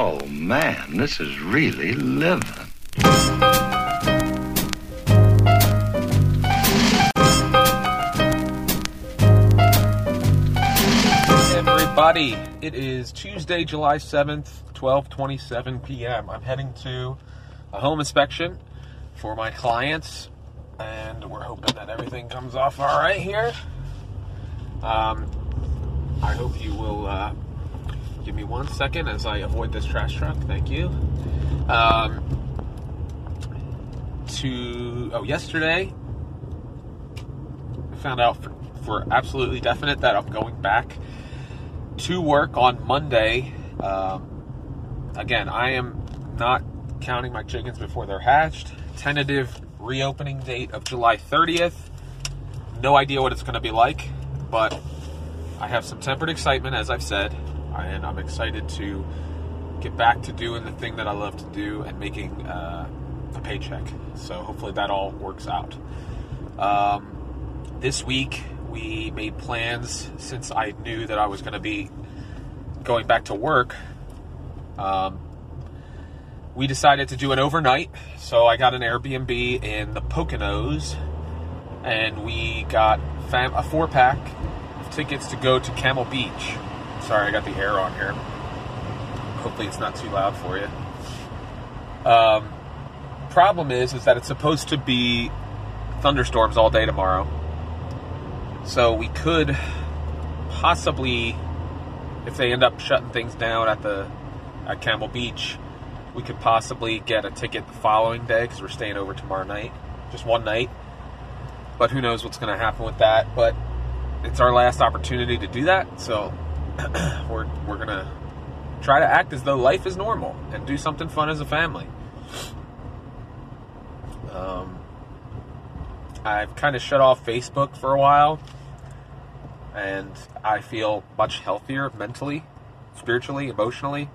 Oh, man, this is really living. everybody. It is Tuesday, July 7th, 12:27 p.m. I'm heading to a home inspection for my clients and we're hoping that everything comes off all right here. Um, I hope you will uh, give me one second as I avoid this trash truck. Thank you. Um, to oh, yesterday, I found out for, for absolutely definite that I'm going back to work on Monday. Um, again, I am not counting my chickens before they're hatched. Tentative reopening date of July 30th. No idea what it's going to be like, but I have some tempered excitement, as I've said, and I'm excited to get back to doing the thing that I love to do and making uh, a paycheck. So hopefully that all works out. Um, this week, we made plans since I knew that I was going to be going back to work. Um, we decided to do an overnight, so I got an Airbnb in the Poconos, and we got fam- a four pack of tickets to go to Camelbeach. Sorry, I got the air on here. Hopefully, it's not too loud for you. Um, problem is, is that it's supposed to be thunderstorms all day tomorrow. So we could possibly, if they end up shutting things down at the at Camelbeach, we could possibly get a ticket the following day because we're staying over tomorrow night, just one night. But who knows what's going to happen with that? But it's our last opportunity to do that, so we're we're gonna try to act as though life is normal and do something fun as a family. Um, I've kind of shut off Facebook for a while, and I feel much healthier mentally, spiritually, emotionally,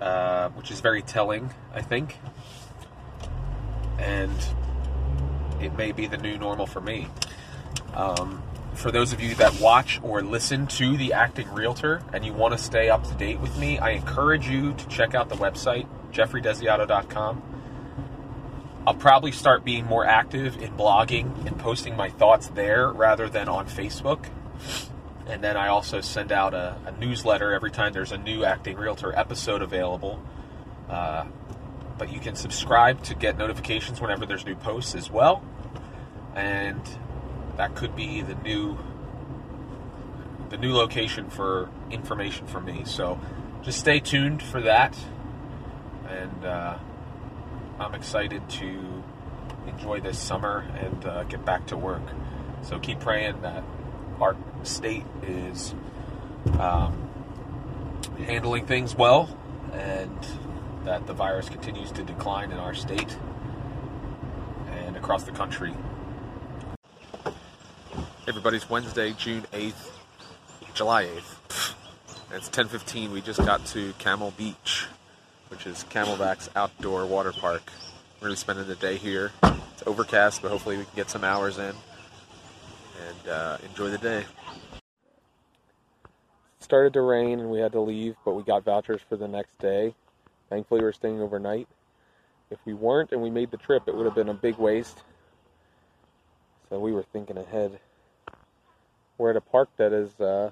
uh, which is very telling, I think. And it may be the new normal for me. Um, for those of you that watch or listen to The Acting Realtor and you want to stay up to date with me, I encourage you to check out the website, jeffreydesiato.com. I'll probably start being more active in blogging and posting my thoughts there rather than on Facebook. And then I also send out a, a newsletter every time there's a new Acting Realtor episode available. Uh, but you can subscribe to get notifications whenever there's new posts as well. And that could be the new the new location for information for me. So just stay tuned for that. And uh, I'm excited to enjoy this summer and uh, get back to work. So keep praying that our state is um, handling things well and that the virus continues to decline in our state and across the country. Everybody's Wednesday, June 8th, July 8th. It's 10:15. We just got to Camelbeach, which is Camelback's outdoor water park. We're really spending the day here. It's overcast, but hopefully we can get some hours in and uh, enjoy the day. It started to rain and we had to leave, but we got vouchers for the next day. Thankfully, we're staying overnight. If we weren't and we made the trip, it would have been a big waste. So we were thinking ahead. We're at a park that is uh,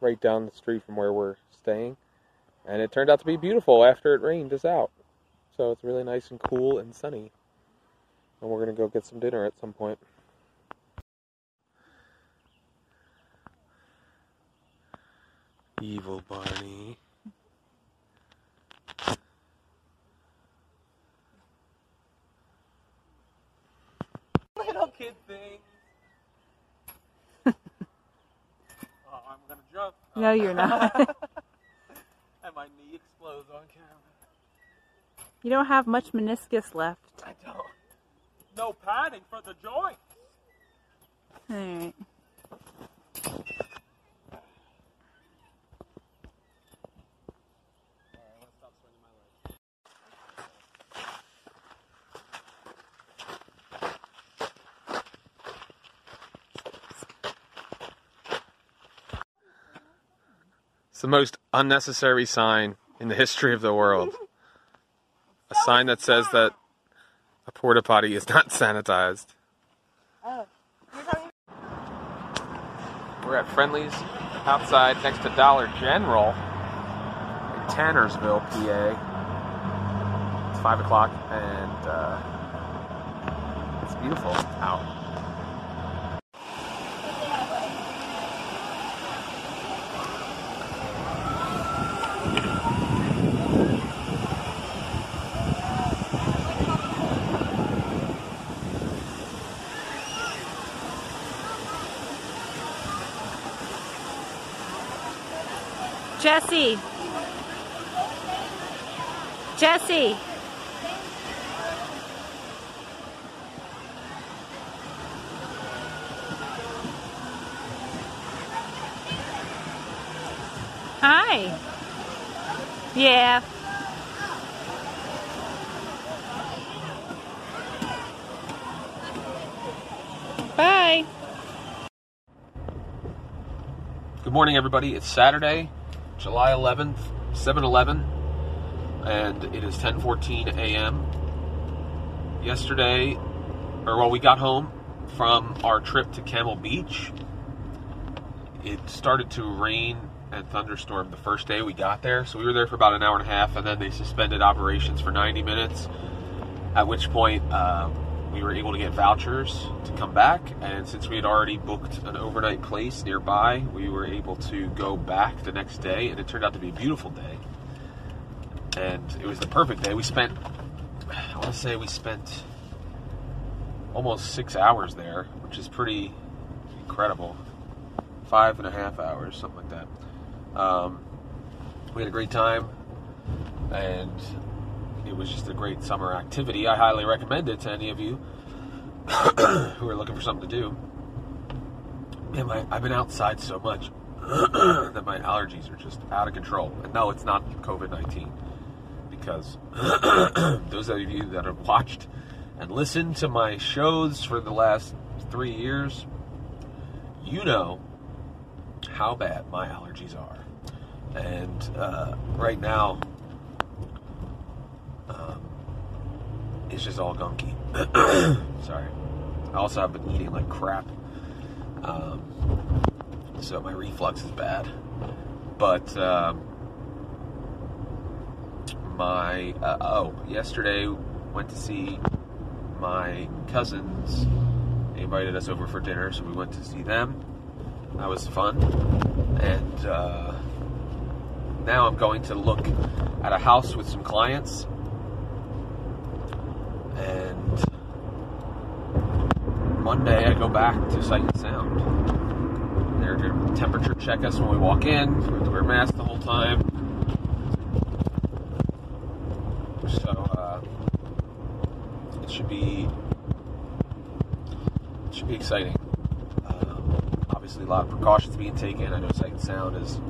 right down the street from where we're staying, and it turned out to be beautiful after it rained us out. So it's really nice and cool and sunny. And we're gonna go get some dinner at some point. Evil Barney. Little kid thing. oh, I'm gonna jump. No, you're not. and my knee explodes on camera. you don't have much meniscus left. I don't. No padding for the joint. Alright. It's the most unnecessary sign in the history of the world. A sign that says that a porta potty is not sanitized. Oh. We're at Friendly's outside next to Dollar General in Tannersville, PA. It's 5 o'clock and uh, it's beautiful out. Jesse. Jesse. Hi. Yeah. Bye. Good morning, everybody. It's Saturday, July 11th, 7-Eleven, and it is 10:14 a.m. Yesterday, or well, we got home from our trip to Camelbeach. It started to rain and thunderstorm the first day we got there, so we were there for about an hour and a half, and then they suspended operations for 90 minutes. At which point, uh, we were able to get vouchers to come back, and since we had already booked an overnight place nearby, we were able to go back the next day, and it turned out to be a beautiful day. And it was the perfect day. We spent, I want to say, we spent almost six hours there, which is pretty incredible. Five and a half hours, something like that. Um, we had a great time, and it was just a great summer activity. I highly recommend it to any of you who are looking for something to do. Man, my, I've been outside so much that my allergies are just out of control. And no, it's not COVID 19. Because those of you that have watched and listened to my shows for the last three years, you know how bad my allergies are. And uh, right now, um, it's just all gunky. Sorry. I also have been eating like crap. Um, so my reflux is bad. But um, my uh, oh, yesterday went to see my cousins. They invited us over for dinner, so we went to see them. That was fun, and uh, now I'm going to look at a house with some clients, and Monday I go back to Sight and Sound. They're going to temperature check us when we walk in. We have to wear masks the whole time. So uh, it should be it should be exciting. Um, obviously, a lot of precautions being taken. I know Sight and Sound has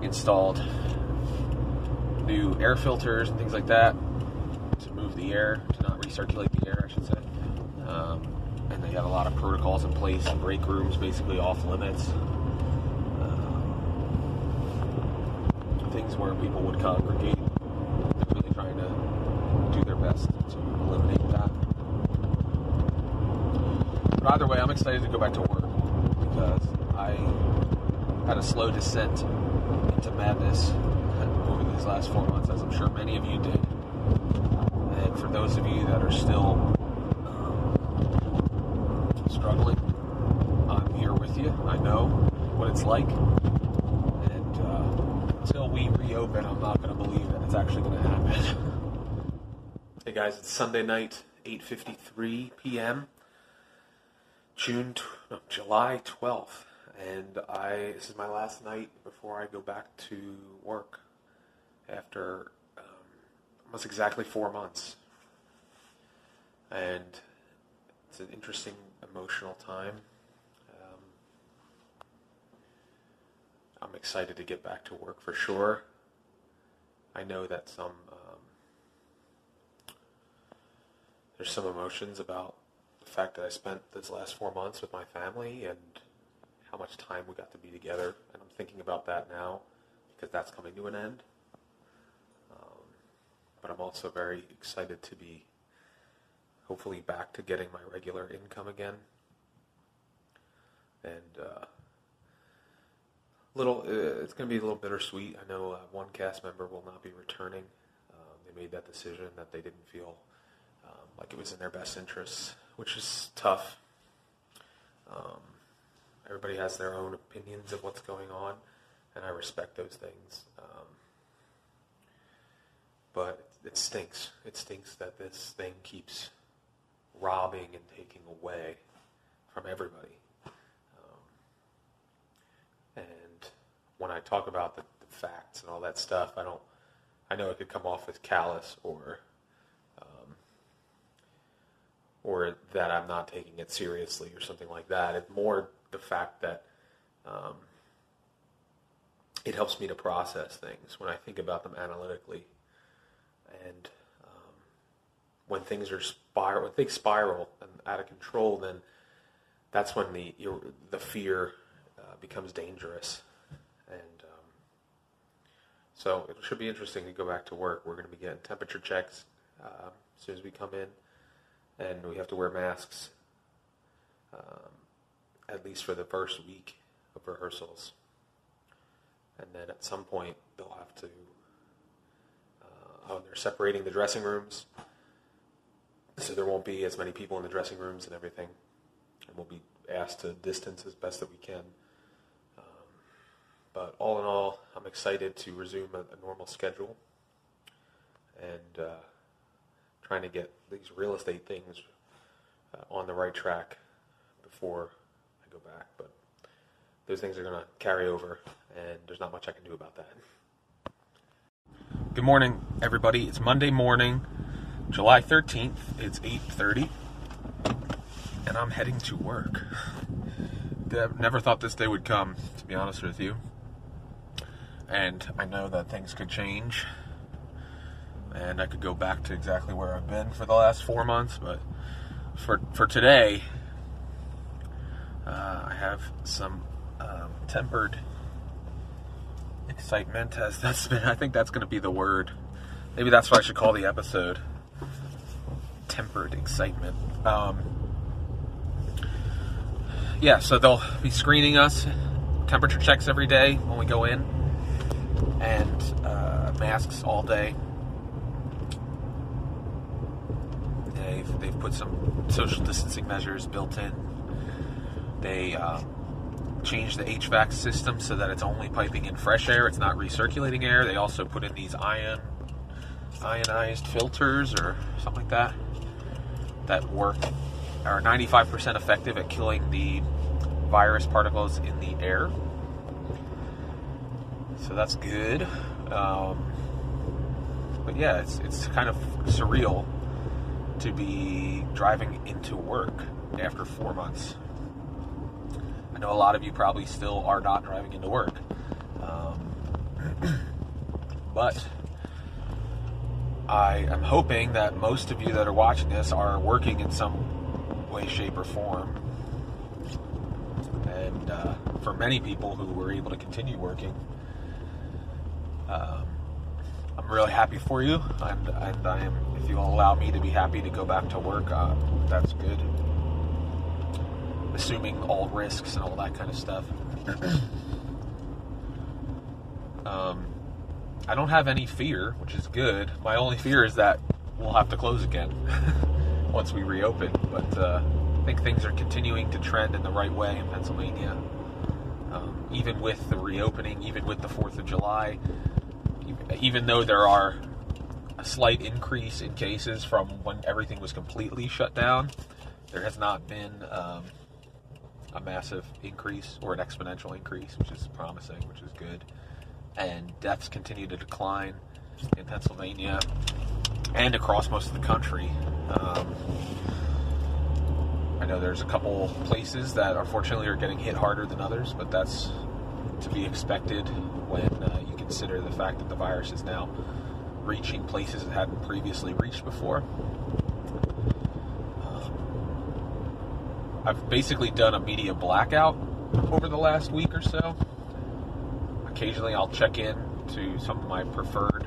installed new air filters and things like that to move the air, to not recirculate the air, I should say. Um, and they have a lot of protocols in place. And break rooms basically off limits. Um, things where people would congregate. They're really trying to do their best to eliminate that. But either way, I'm excited to go back to work because I had a slow descent into madness over these last four months, as I'm sure many of you did. And for those of you that are still struggling, I'm here with you. I know what it's like. And uh, until we reopen, I'm not going to believe that it's actually going to happen. hey guys, it's Sunday night, 8:53 p.m. June, no, July 12th, and I this is my last night before I go back to work after um, almost exactly four months, and it's an interesting emotional time. Um, I'm excited to get back to work for sure. I know that some um, there's some emotions about the fact that I spent this last four months with my family and how much time we got to be together, and I'm thinking about that now because that's coming to an end. but I'm also very excited to be hopefully back to getting my regular income again. And uh, little, uh, it's going to be a little bittersweet. I know uh, one cast member will not be returning. Um, they made that decision that they didn't feel um, like it was in their best interests, which is tough. Um, everybody has their own opinions of what's going on, and I respect those things. Um, but it stinks. It stinks that this thing keeps robbing and taking away from everybody. Um, and when I talk about the, the, facts and all that stuff, I don't. I know it could come off as callous or, um, or that I'm not taking it seriously or something like that. It's more the fact that um, it helps me to process things when I think about them analytically and when things are spiral, when things spiral and out of control, then that's when the the fear uh, becomes dangerous. And um, so it should be interesting to go back to work. We're going to be getting temperature checks uh, as soon as we come in, and we have to wear masks um, at least for the first week of rehearsals. And then at some point, they'll have to Uh, oh, they're separating the dressing rooms, so there won't be as many people in the dressing rooms and everything, and we'll be asked to distance as best that we can. Um, but all in all, I'm excited to resume a, a normal schedule and uh, trying to get these real estate things uh, on the right track before I go back. But those things are going to carry over, and there's not much I can do about that. Good morning, everybody. It's Monday morning, July 13th. It's 8:30, and I'm heading to work. Never thought this day would come, to be honest with you. And I know that things could change, and I could go back to exactly where I've been for the last four months. But for for today, uh, I have some um, tempered excitement as that's been I think that's going to be the word. Maybe that's what I should call the episode. Tempered excitement. Um, yeah, so they'll be screening us, temperature checks every day when we go in, and uh, masks all day. They've, they've put some social distancing measures built in. They um, change the HVAC system so that it's only piping in fresh air, it's not recirculating air. They also put in these ion ionized filters or something like that that work are 95% effective at killing the virus particles in the air. So that's good. Um, but yeah, it's it's kind of surreal to be driving into work after four months I know a lot of you probably still are not driving into work. Um, but I am hoping that most of you that are watching this are working in some way, shape, or form. And uh, for many people who were able to continue working, um, I'm really happy for you. And, and I am, if you'll allow me to be happy to go back to work, uh, that's good assuming all risks and all that kind of stuff. um, I don't have any fear, which is good. My only fear is that we'll have to close again once we reopen. But uh, I think things are continuing to trend in the right way in Pennsylvania. Um, even with the reopening, even with the 4th of July, even though there are a slight increase in cases from when everything was completely shut down, there has not been um, a massive increase or an exponential increase, which is promising, which is good. And deaths continue to decline in Pennsylvania and across most of the country. Um, I know there's a couple places that unfortunately are getting hit harder than others, but that's to be expected when uh, you consider the fact that the virus is now reaching places it hadn't previously reached before. I've basically done a media blackout over the last week or so. Occasionally, I'll check in to some of my preferred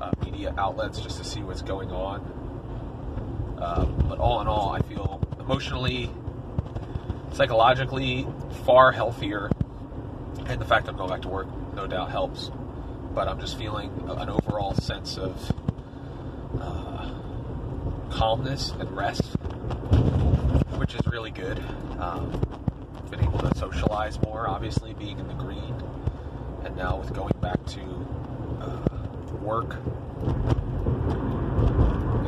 uh, media outlets just to see what's going on. Uh, but all in all, I feel emotionally, psychologically far healthier, and the fact I'm going back to work no doubt helps. But I'm just feeling an overall sense of uh, calmness and rest, which is really good. Um, been able to socialize more, obviously, being in the green, and now with going back to uh, work,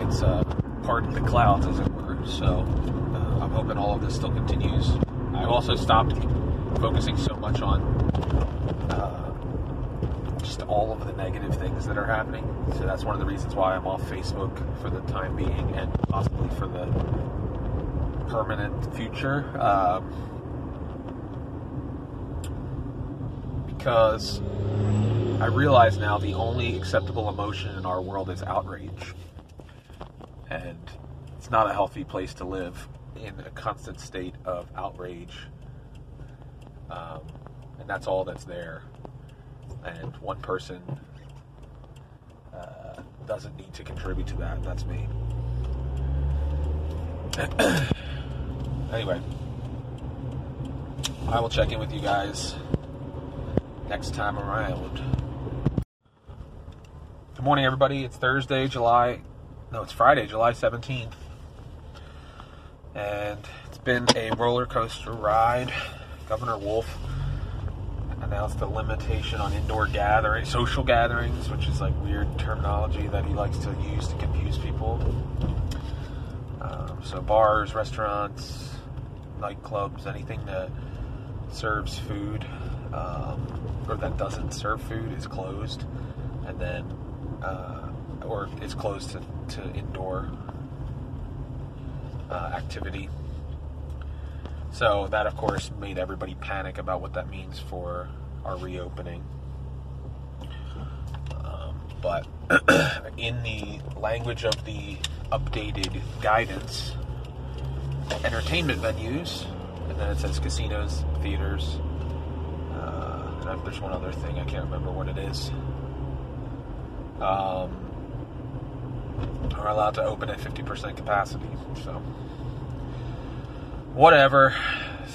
it's uh, part of the clouds, as it were. So uh, I'm hoping all of this still continues. I've also stopped focusing so much on uh, just all of the negative things that are happening. So that's one of the reasons why I'm off Facebook for the time being and possibly for the permanent future. Um, because I realize now the only acceptable emotion in our world is outrage. And it's not a healthy place to live in a constant state of outrage. Um, and that's all that's there. And one person uh, doesn't need to contribute to that. That's me. anyway, I will check in with you guys next time around. Good morning, everybody. It's Thursday, July. No, it's Friday, July 17th. And it's been a roller coaster ride. Governor Wolf announced a limitation on indoor gathering, social gatherings, which is like weird terminology that he likes to use to confuse people. Um, so, bars, restaurants, nightclubs, anything that serves food um, or that doesn't serve food is closed, and then uh, or it's closed to, to indoor uh, activity. So that, of course, made everybody panic about what that means for our reopening. Um, but in the language of the updated guidance, entertainment venues, and then it says casinos, theaters, there's one other thing, I can't remember what it is. Um, are allowed to open at 50% capacity. So, whatever.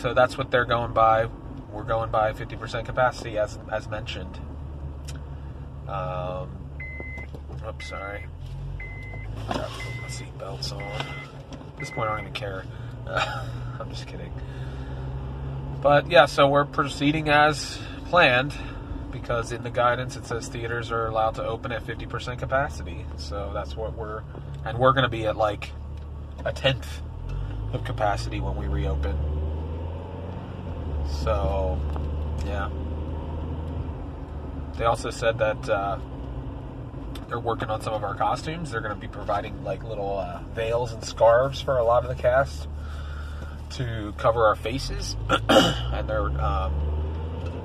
So that's what they're going by. We're going by 50% capacity, as as mentioned. Um, oops, sorry. I got my seatbelts on. At this point, I don't even care. Uh, I'm just kidding. But yeah, so we're proceeding as planned because in the guidance it says theaters are allowed to open at 50% capacity. So that's what we're, and we're going to be at like a tenth of capacity when we reopen. So, yeah. They also said that uh, they're working on some of our costumes. They're going to be providing like little uh, veils and scarves for a lot of the cast to cover our faces, and they're um,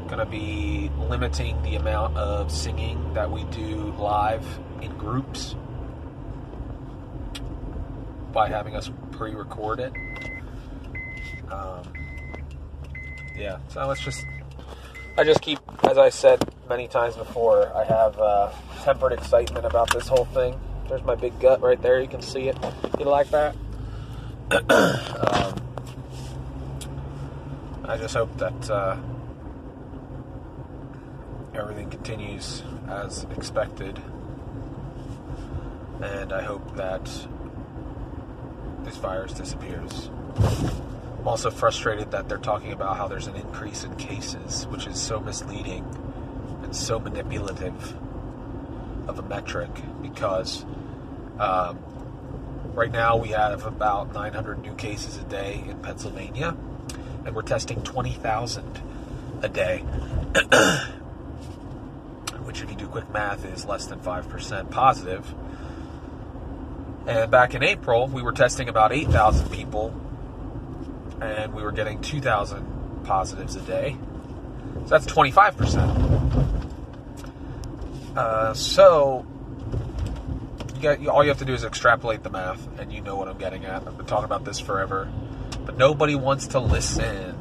going to be limiting the amount of singing that we do live in groups by having us pre-record it. Um, yeah, so it's just I just keep, as I said many times before, I have uh, tempered excitement about this whole thing. There's my big gut right there. You can see it. You like that? um, I just hope that uh, everything continues as expected, and I hope that this virus disappears. I'm also frustrated that they're talking about how there's an increase in cases, which is so misleading and so manipulative of a metric because um, right now we have about 900 new cases a day in Pennsylvania, and we're testing 20,000 a day. which, if you do quick math, is less than 5% positive. And back in April, we were testing about 8,000 people and we were getting 2,000 positives a day. So that's 25%. Uh, so, you got, all you have to do is extrapolate the math, and you know what I'm getting at. I've been talking about this forever, but nobody wants to listen.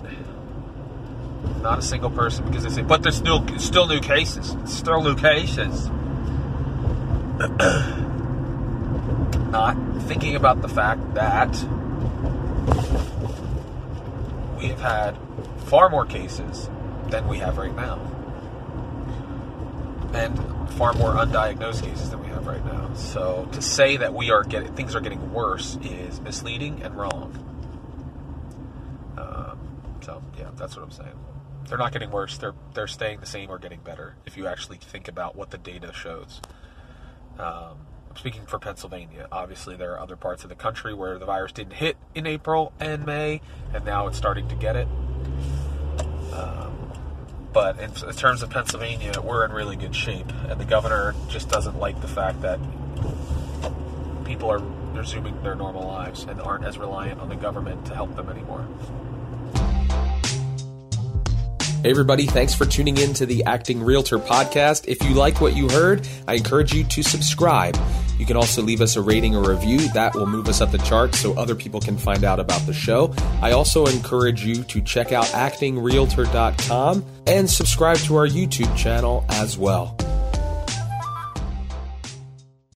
Not a single person, because they say, but there's still still new cases. Still new cases. not thinking about the fact that we have had far more cases than we have right now. And far more undiagnosed cases than we have right now. So to say that we are getting things are getting worse is misleading and wrong. Um, so yeah, that's what I'm saying. They're not getting worse. They're they're staying the same or getting better. If you actually think about what the data shows. Um, speaking for Pennsylvania, obviously there are other parts of the country where the virus didn't hit in April and May, and now it's starting to get it. Um, but in, in terms of Pennsylvania, we're in really good shape, and the governor just doesn't like the fact that people are resuming their normal lives and aren't as reliant on the government to help them anymore. Hey, everybody, thanks for tuning in to the Acting Realtor podcast. If you like what you heard, I encourage you to subscribe. You can also leave us a rating or review. That will move us up the charts so other people can find out about the show. I also encourage you to check out actingrealtor.com and subscribe to our YouTube channel as well.